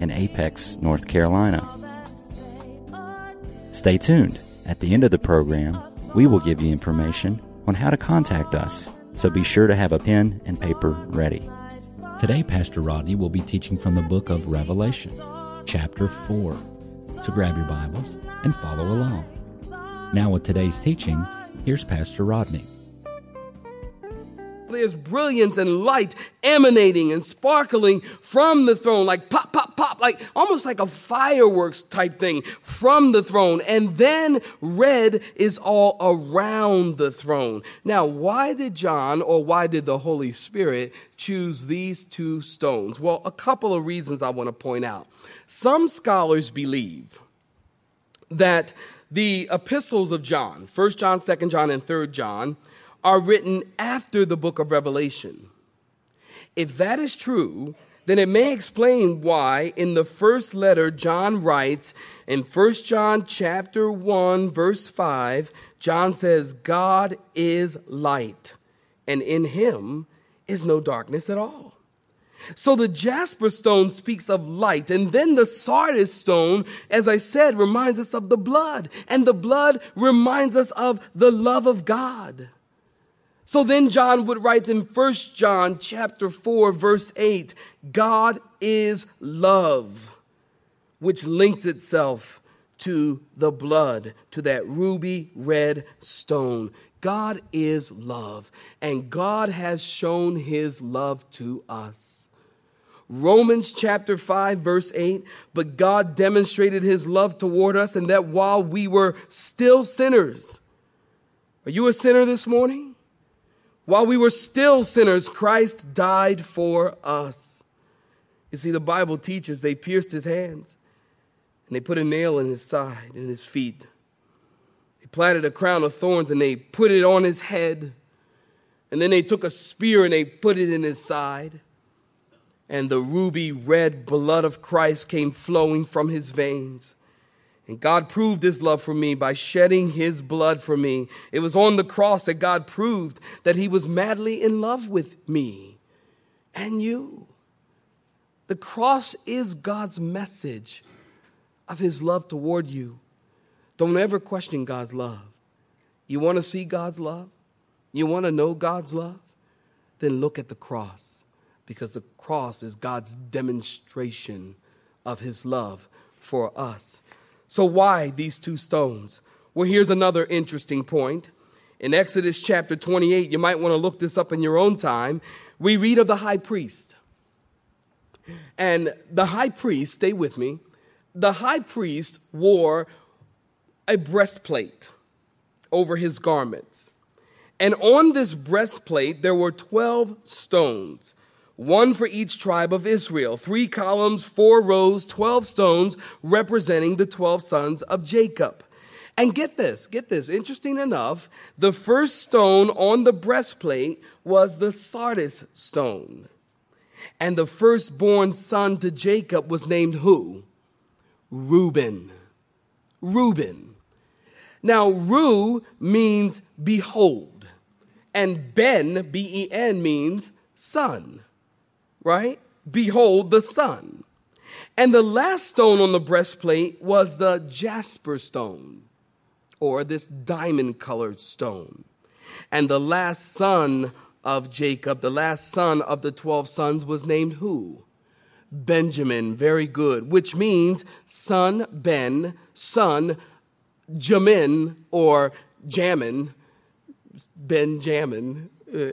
in Apex, North Carolina. Stay tuned. At the end of the program, we will give you information on how to contact us, so be sure to have a pen and paper ready. Today, Pastor Rodney will be teaching from the book of Revelation, chapter 4. So grab your Bibles and follow along. Now, with today's teaching, here's Pastor Rodney. There's brilliance and light emanating and sparkling from the throne, like pop, pop, like almost like a fireworks type thing from the throne. And then red is all around the throne. Now, why did John or why did the Holy Spirit choose these two stones? Well, a couple of reasons I want to point out. Some scholars believe that the epistles of John, 1 John, 2 John, and 3 John, are written after the book of Revelation. If that is true, then it may explain why in the first letter John writes in 1 John chapter 1 verse 5, John says God is light and in him is no darkness at all. So the jasper stone speaks of light, and then the sardis stone, as I said, reminds us of the blood, and the blood reminds us of the love of God. So then John would write in 1 John chapter 4 verse 8, God is love, which links itself to the blood, to that ruby red stone. God is love, and God has shown his love to us. Romans chapter 5 verse 8, but God demonstrated his love toward us and that while we were still sinners. Are you a sinner this morning? While we were still sinners, Christ died for us. You see, the Bible teaches they pierced his hands and they put a nail in his side and his feet. They platted a crown of thorns and they put it on his head. And then they took a spear and they put it in his side. And the ruby red blood of Christ came flowing from his veins. And God proved his love for me by shedding his blood for me. It was on the cross that God proved that he was madly in love with me and you. The cross is God's message of his love toward you. Don't ever question God's love. You want to see God's love? You want to know God's love? Then look at the cross because the cross is God's demonstration of his love for us. So, why these two stones? Well, here's another interesting point. In Exodus chapter 28, you might want to look this up in your own time. We read of the high priest. And the high priest, stay with me, the high priest wore a breastplate over his garments. And on this breastplate, there were 12 stones one for each tribe of Israel, three columns, four rows, 12 stones representing the 12 sons of Jacob. And get this, get this, interesting enough, the first stone on the breastplate was the sardis stone. And the firstborn son to Jacob was named who? Reuben. Reuben. Now, Ru means behold, and Ben, B E N, means son right? Behold the son. And the last stone on the breastplate was the jasper stone, or this diamond colored stone. And the last son of Jacob, the last son of the 12 sons, was named who? Benjamin. Very good. Which means son Ben, son Jamin, or Jamin. Benjamin. Uh,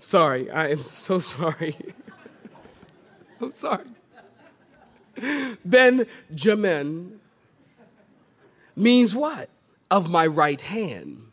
sorry, I am so sorry. I'm sorry. Benjamin means what? Of my right hand.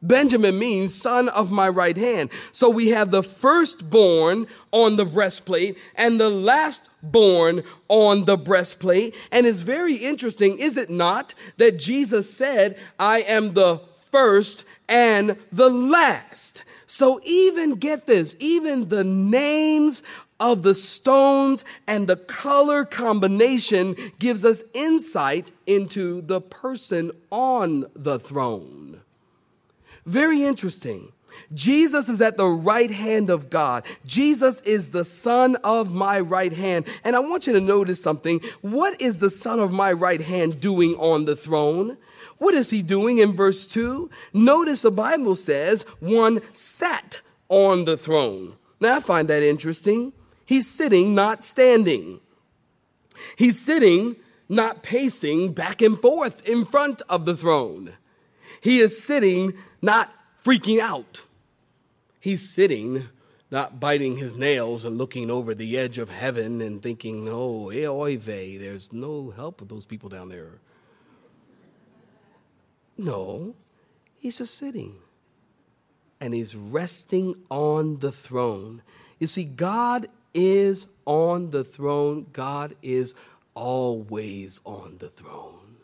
Benjamin means son of my right hand. So we have the firstborn on the breastplate and the lastborn on the breastplate. And it's very interesting, is it not, that Jesus said, I am the first and the last. So even get this, even the names of the stones and the color combination gives us insight into the person on the throne. Very interesting. Jesus is at the right hand of God. Jesus is the son of my right hand. And I want you to notice something. What is the son of my right hand doing on the throne? What is he doing in verse 2? Notice the Bible says one sat on the throne. Now I find that interesting. He's sitting, not standing. He's sitting, not pacing back and forth in front of the throne. He is sitting, not freaking out. He's sitting, not biting his nails and looking over the edge of heaven and thinking, oh, eh, oy vey, there's no help with those people down there. No, he's just sitting and he's resting on the throne. You see, God is on the throne, God is always on the throne.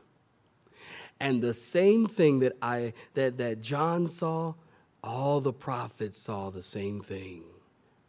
And the same thing that I that, that John saw, all the prophets saw the same thing.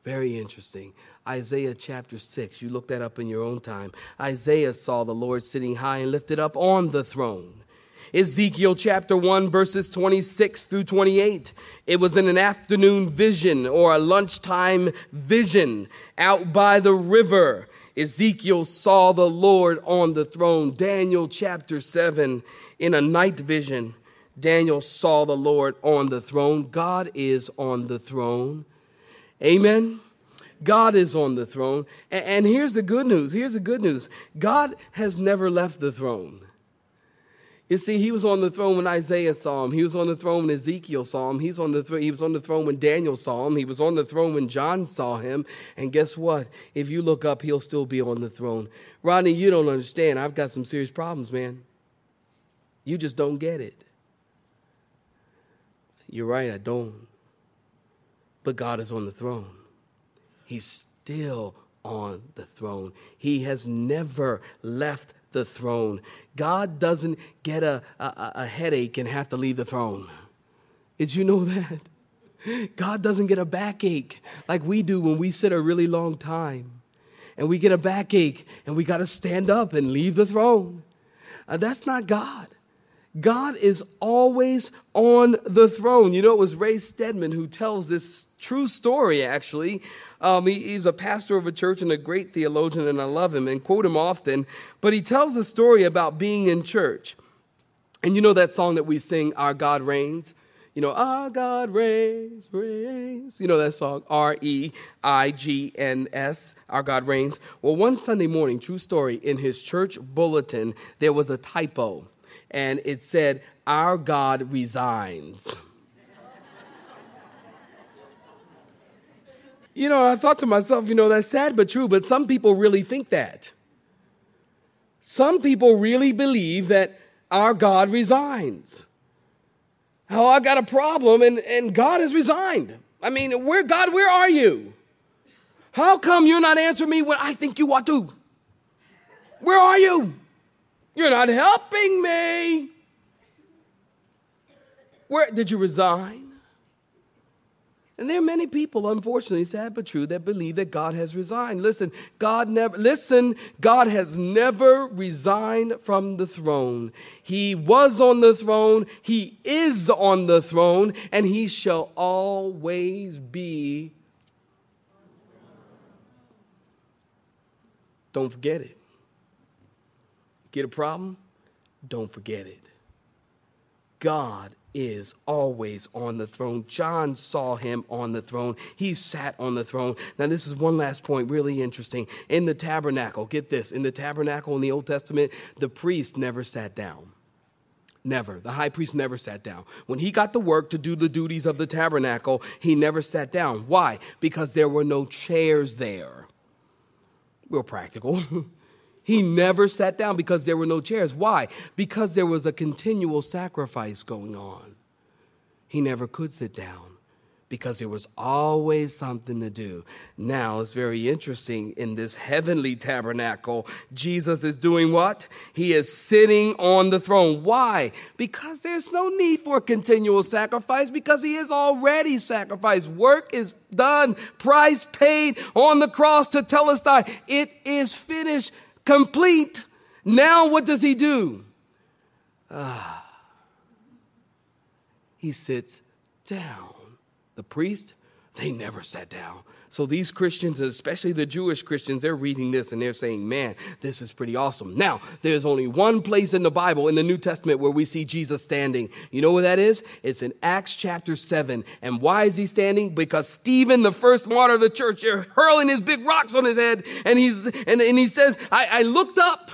Very interesting. Isaiah chapter 6, you look that up in your own time. Isaiah saw the Lord sitting high and lifted up on the throne. Ezekiel chapter 1, verses 26 through 28. It was in an afternoon vision or a lunchtime vision out by the river. Ezekiel saw the Lord on the throne. Daniel chapter 7, in a night vision, Daniel saw the Lord on the throne. God is on the throne. Amen. God is on the throne. And here's the good news. Here's the good news. God has never left the throne. You see, he was on the throne when Isaiah saw him. He was on the throne when Ezekiel saw him. He's on the th- he was on the throne when Daniel saw him. He was on the throne when John saw him. And guess what? If you look up, he'll still be on the throne. Rodney, you don't understand. I've got some serious problems, man. You just don't get it. You're right, I don't. But God is on the throne. He's still on the throne. He has never left the throne. God doesn't get a, a, a, headache and have to leave the throne. Did you know that? God doesn't get a backache like we do when we sit a really long time. And we get a backache and we got to stand up and leave the throne. Uh, that's not God. God is always on the throne. You know, it was Ray Stedman who tells this true story, actually. Um, he, he's a pastor of a church and a great theologian, and I love him and quote him often. But he tells a story about being in church. And you know that song that we sing, Our God Reigns? You know, Our God reigns, reigns. You know that song, R E I G N S, Our God Reigns? Well, one Sunday morning, true story, in his church bulletin, there was a typo and it said, Our God resigns. you know, I thought to myself, you know, that's sad but true, but some people really think that. Some people really believe that our God resigns. Oh, I got a problem and, and God has resigned. I mean, where, God, where are you? How come you're not answering me when I think you ought to? Where are you? You're not helping me. Where did you resign? And there are many people, unfortunately, sad but true, that believe that God has resigned. Listen, God never, listen, God has never resigned from the throne. He was on the throne, He is on the throne, and He shall always be. Don't forget it. Get a problem? Don't forget it. God is always on the throne. John saw him on the throne. He sat on the throne. Now, this is one last point, really interesting. In the tabernacle, get this in the tabernacle in the Old Testament, the priest never sat down. Never. The high priest never sat down. When he got to work to do the duties of the tabernacle, he never sat down. Why? Because there were no chairs there. Real practical. He never sat down because there were no chairs. Why? Because there was a continual sacrifice going on. he never could sit down because there was always something to do. Now, it's very interesting in this heavenly tabernacle, Jesus is doing what? He is sitting on the throne. Why? Because there's no need for continual sacrifice because he is already sacrificed. Work is done, price paid on the cross tetelestai. It is finished, complete. Now, what does he do? Ah, he sits down. The priest, they never sat down. So these Christians, especially the Jewish Christians, they're reading this and they're saying, man, this is pretty awesome. Now, there's only one place in the Bible, in the New Testament, where we see Jesus standing. You know where that is? It's in Acts chapter 7. And why is he standing? Because Stephen, the first martyr of the church, they're hurling his big rocks on his head. And he's, and, and he says, I, I looked up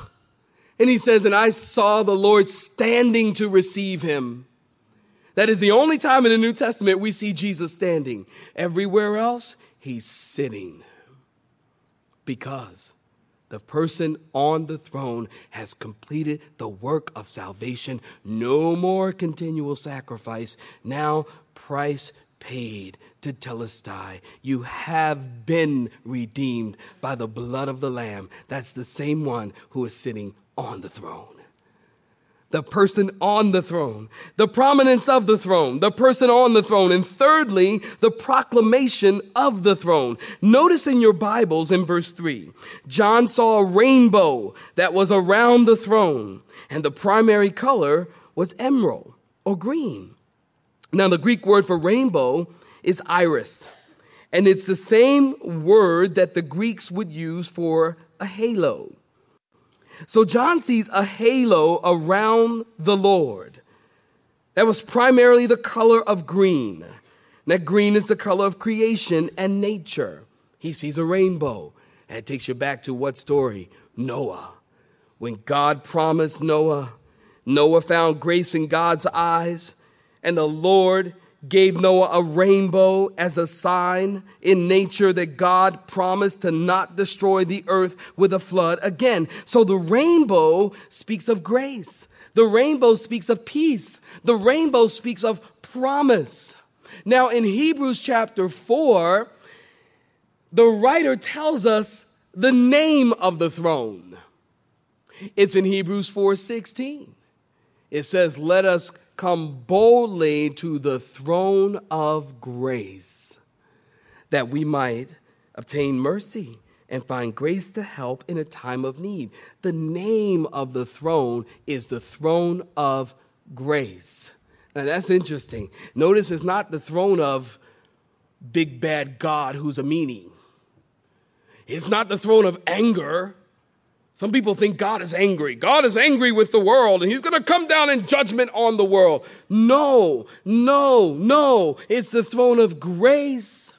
and he says, and I saw the Lord standing to receive him. That is the only time in the New Testament we see Jesus standing. Everywhere else, he's sitting. Because the person on the throne has completed the work of salvation. No more continual sacrifice. Now, price paid tetelestai. You have been redeemed by the blood of the Lamb. That's the same one who is sitting on the throne the person on the throne, the prominence of the throne, the person on the throne, and thirdly, the proclamation of the throne. Notice in your Bibles in verse 3, John saw a rainbow that was around the throne, and the primary color was emerald or green. Now, the Greek word for rainbow is iris, and it's the same word that the Greeks would use for a halo. So John sees a halo around the Lord. That was primarily the color of green. That green is the color of creation and nature. He sees a rainbow. That takes you back to what story? Noah. When God promised Noah, Noah found grace in God's eyes, and the Lord gave Noah a rainbow as a sign in nature that God promised to not destroy the earth with a flood again. So the rainbow speaks of grace. The rainbow speaks of peace. The rainbow speaks of promise. Now in Hebrews chapter 4, the writer tells us the name of the throne. It's in Hebrews 4:16. It says, "Let us come boldly to the throne of grace that we might obtain mercy and find grace to help in a time of need. The name of the throne is the throne of grace. Now that's interesting. Notice it's not the throne of big bad God who's a meanie. It's not the throne of anger. Some people think God is angry. God is angry with the world and he's going to come down in judgment on the world. No, no, no. It's the throne of grace.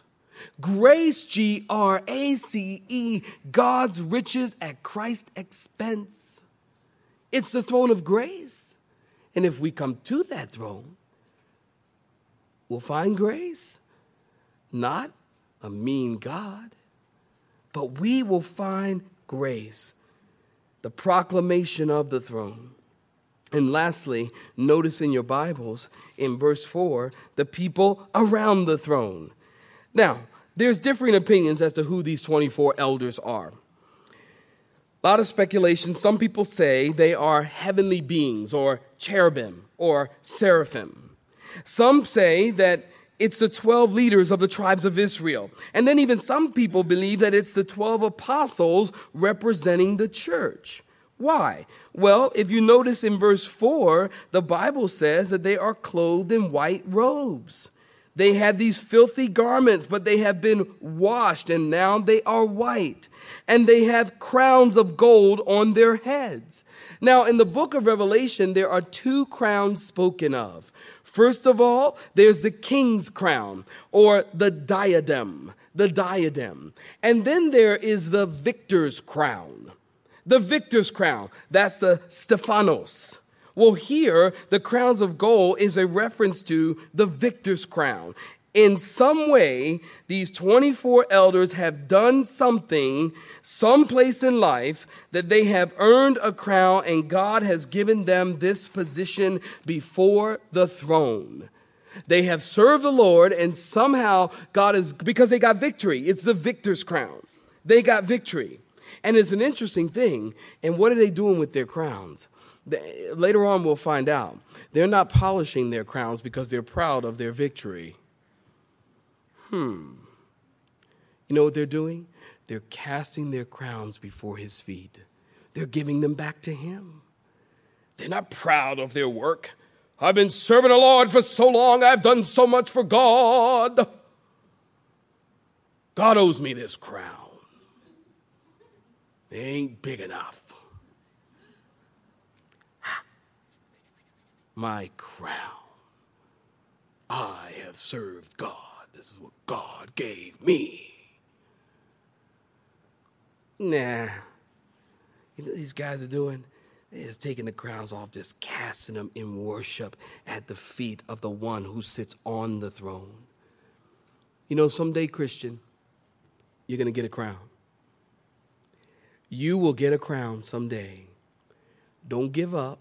Grace, G R A C E, God's riches at Christ's expense. It's the throne of grace. And if we come to that throne, we'll find grace. Not a mean God, but we will find grace the proclamation of the throne. And lastly, notice in your Bibles in verse 4 the people around the throne. Now, there's differing opinions as to who these 24 elders are. A lot of speculation. Some people say they are heavenly beings or cherubim or seraphim. Some say that it's the 12 leaders of the tribes of Israel. And then even some people believe that it's the 12 apostles representing the church. Why? Well, if you notice in verse 4, the Bible says that they are clothed in white robes. They had these filthy garments, but they have been washed and now they are white. And they have crowns of gold on their heads. Now, in the book of Revelation, there are two crowns spoken of. First of all, there's the king's crown or the diadem, the diadem. And then there is the victor's crown. The victor's crown, that's the Stephanos. Well, here, the crowns of gold is a reference to the victor's crown in some way, these 24 elders have done something, someplace in life, that they have earned a crown, and God has given them this position before the throne. They have served the Lord, and somehow God is, because they got victory. It's the victor's crown. They got victory. And it's an interesting thing. And what are they doing with their crowns? Later on, we'll find out. They're not polishing their crowns because they're proud of their victory. Hmm. You know what they're doing? They're casting their crowns before his feet. They're giving them back to him. They're not proud of their work. I've been serving the Lord for so long, I've done so much for God. God owes me this crown. It ain't big enough. My crown. I have served God. This is what God gave me. Nah. You know these guys are doing? They're taking the crowns off, just casting them in worship at the feet of the one who sits on the throne. You know, someday, Christian, you're going to get a crown. You will get a crown someday. Don't give up.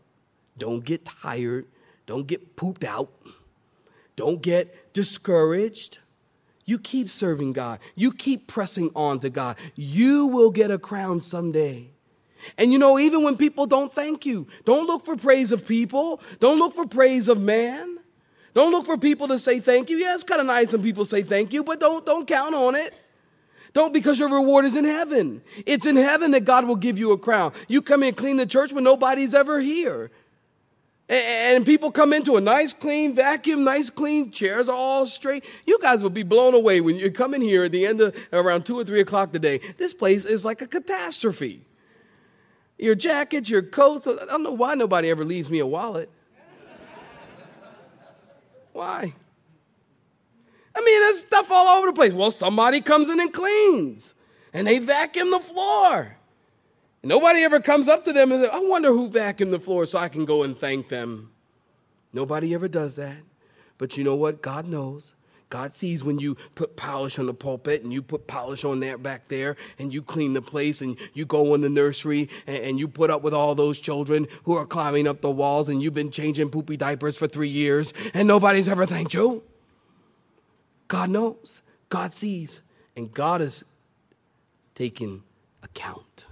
Don't get tired. Don't get pooped out. Don't get discouraged. You keep serving God. You keep pressing on to God. You will get a crown someday. And you know, even when people don't thank you, don't look for praise of people. Don't look for praise of man. Don't look for people to say thank you. Yeah, it's kind of nice when people say thank you, but don't, don't count on it. Don't because your reward is in heaven. It's in heaven that God will give you a crown. You come in and clean the church when nobody's ever here. And people come into a nice clean vacuum, nice clean chairs, all straight. You guys will be blown away when you come in here at the end of around two or three o'clock today. This place is like a catastrophe. Your jackets, your coats. I don't know why nobody ever leaves me a wallet. Why? I mean, there's stuff all over the place. Well, somebody comes in and cleans, and they vacuum the floor. Nobody ever comes up to them and says, I wonder who vacuumed the floor so I can go and thank them. Nobody ever does that. But you know what? God knows. God sees when you put polish on the pulpit and you put polish on that back there and you clean the place and you go in the nursery and, and you put up with all those children who are climbing up the walls and you've been changing poopy diapers for three years and nobody's ever thanked you. God knows. God sees. And God is taking account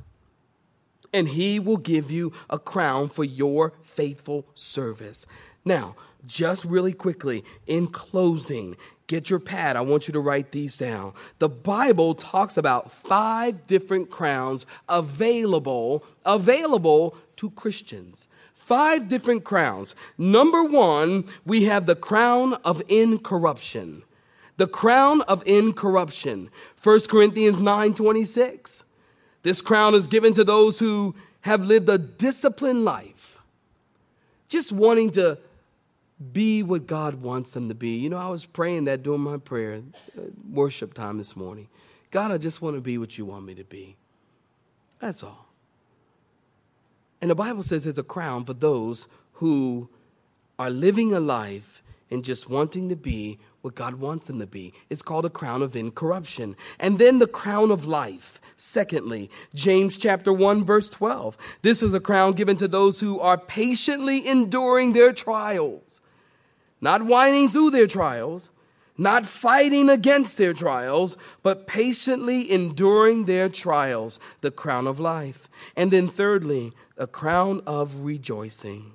and he will give you a crown for your faithful service. Now, just really quickly, in closing, get your pad. I want you to write these down. The Bible talks about five different crowns available, available to Christians. Five different crowns. Number one, we have the crown of incorruption. The crown of incorruption. 1 Corinthians 9 26. This crown is given to those who have lived a disciplined life, just wanting to be what God wants them to be. You know, I was praying that during my prayer, uh, worship time this morning. God, I just want to be what you want me to be. That's all. And the Bible says there's a crown for those who are living a life and just wanting to be what God wants them to be. It's called a crown of incorruption. And then the crown of life. Secondly, James chapter 1 verse 12. This is a crown given to those who are patiently enduring their trials. Not whining through their trials, not fighting against their trials, but patiently enduring their trials, the crown of life. And then thirdly, a crown of rejoicing.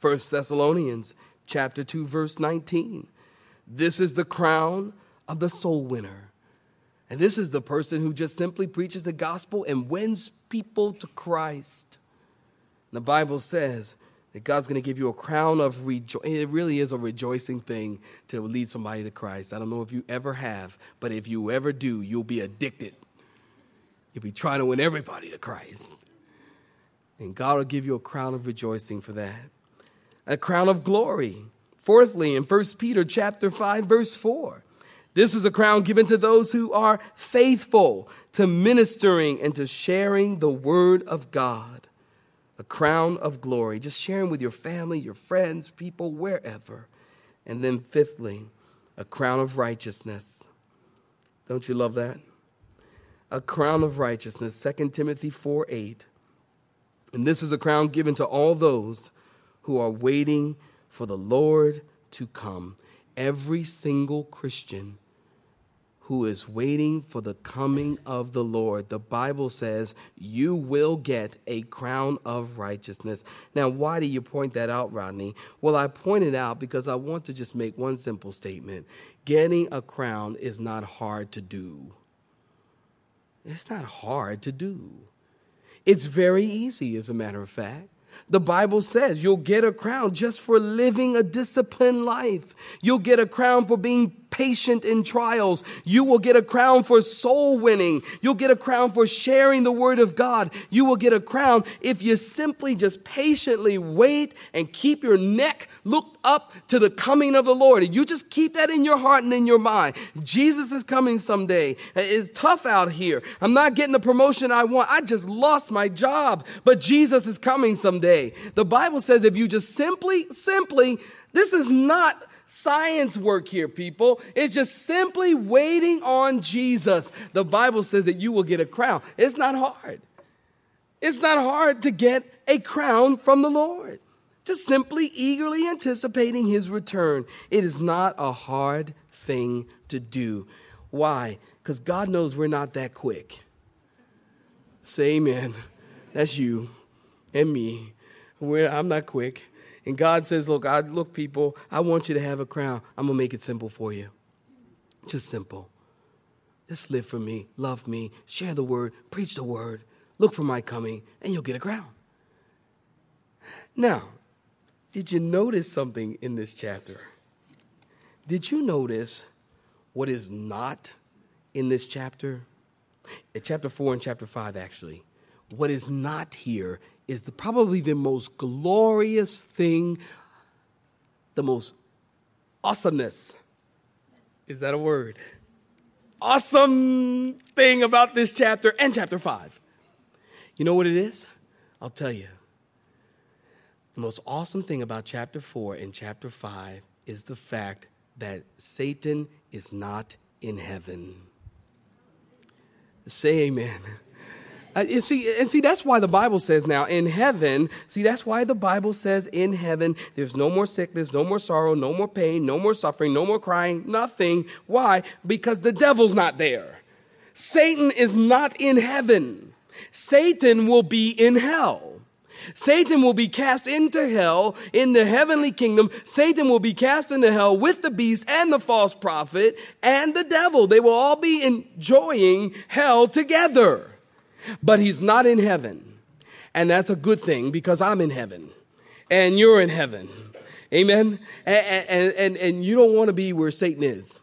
1 Thessalonians chapter 2 verse 19. This is the crown of the soul winner. And this is the person who just simply preaches the gospel and wins people to Christ. The Bible says that God's going to give you a crown of rejoicing. It really is a rejoicing thing to lead somebody to Christ. I don't know if you ever have, but if you ever do, you'll be addicted. You'll be trying to win everybody to Christ. And God will give you a crown of rejoicing for that. A crown of glory. Fourthly, in 1 Peter chapter 5 verse 4, this is a crown given to those who are faithful to ministering and to sharing the word of God. A crown of glory, just sharing with your family, your friends, people, wherever. And then fifthly, a crown of righteousness. Don't you love that? A crown of righteousness, 2 Timothy 4 8. And this is a crown given to all those who are waiting for the Lord to come. Every single Christian who is waiting for the coming of the Lord. The Bible says you will get a crown of righteousness. Now, why do you point that out, Rodney? Well, I point it out because I want to just make one simple statement. Getting a crown is not hard to do. It's not hard to do. It's very easy, as a matter of fact. The Bible says you'll get a crown just for living a disciplined life. You'll get a crown for being patient in trials. You will get a crown for soul winning. You'll get a crown for sharing the word of God. You will get a crown if you simply just patiently wait and keep your neck looked up to the coming of the Lord. You just keep that in your heart and in your mind. Jesus is coming someday. It's tough out here. I'm not getting the promotion I want. I just lost my job, but Jesus is coming someday. The Bible says if you just simply, simply, this is not science work here, people. It's just simply waiting on Jesus. The Bible says that you will get a crown. It's not hard. It's not hard to get a crown from the Lord. Just simply eagerly anticipating his return. It is not a hard thing to do. Why? Because God knows we're not that quick. Say amen. That's you and me. We're, I'm not quick. And God says, Look, I, look, people, I want you to have a crown. I'm to make it simple for you. Just simple. Just live for me, love me, share the word, preach the word, look for my coming, and you'll get a crown. Now, did you notice something in this chapter? Did you notice what is not in this chapter? In chapter 4 and chapter 5, actually. What is not here is the, probably the most glorious thing, the most awesomeness. Is that a word? Awesome thing about this chapter and chapter 5. You know what it is? I'll tell you. The most awesome thing about chapter 4 and chapter 5 is the fact that Satan is not in heaven. Say amen. Uh, see, and see, that's why the Bible says now in heaven, see, that's why the Bible says in heaven, there's no more sickness, no more sorrow, no more pain, no more suffering, no more crying, nothing. Why? Because the devil's not there. Satan is not in heaven. Satan will be in hell. Satan will be cast into hell in the heavenly kingdom. Satan will be cast into hell with the beast and the false prophet and the devil. They will all be enjoying hell together but he's not in heaven. And that's a good thing because I'm in heaven and you're in heaven. Amen. And, and, and, and you don't want to be where Satan is.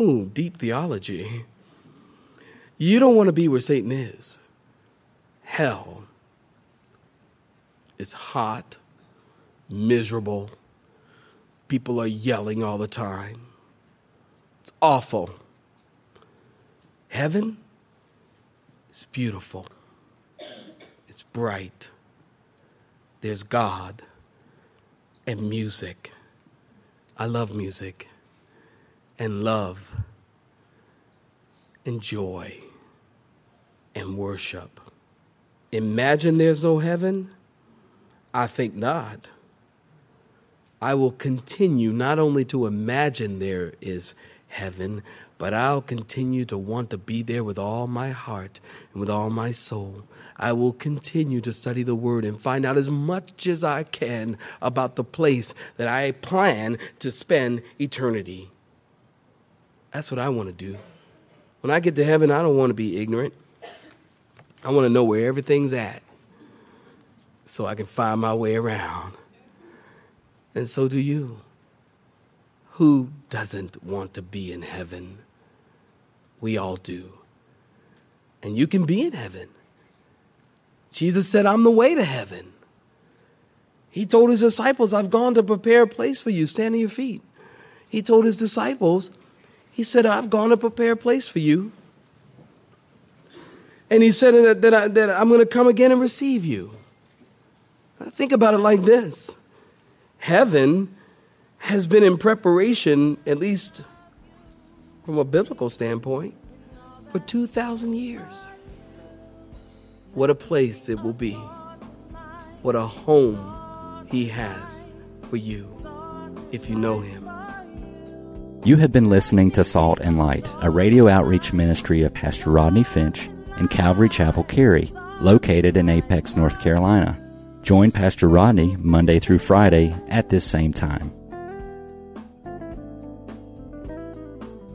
Ooh, deep theology. You don't want to be where Satan is. Hell. It's hot, miserable. People are yelling all the time. It's awful. Heaven? It's beautiful. It's bright. There's God and music. I love music and love and joy and worship. Imagine there's no heaven? I think not. I will continue not only to imagine there is heaven, but I'll continue to want to be there with all my heart and with all my soul. I will continue to study the Word and find out as much as I can about the place that I plan to spend eternity. That's what I want to do. When I get to heaven, I don't want to be ignorant. I want to know where everything's at so I can find my way around. And so do you. Who doesn't want to be in heaven? We all do. And you can be in heaven. Jesus said, I'm the way to heaven. He told his disciples, I've gone to prepare a place for you. Stand on your feet. He told his disciples, He said, I've gone to prepare a place for you. And he said that, that, I, that I'm going to come again and receive you. Think about it like this Heaven has been in preparation, at least from a biblical standpoint, for 2,000 years. What a place it will be. What a home He has for you. if you know him. You have been listening to Salt and Light, a radio outreach ministry of Pastor Rodney Finch in Calvary Chapel, Cary, located in Apex, North Carolina. Join Pastor Rodney Monday through Friday at this same time.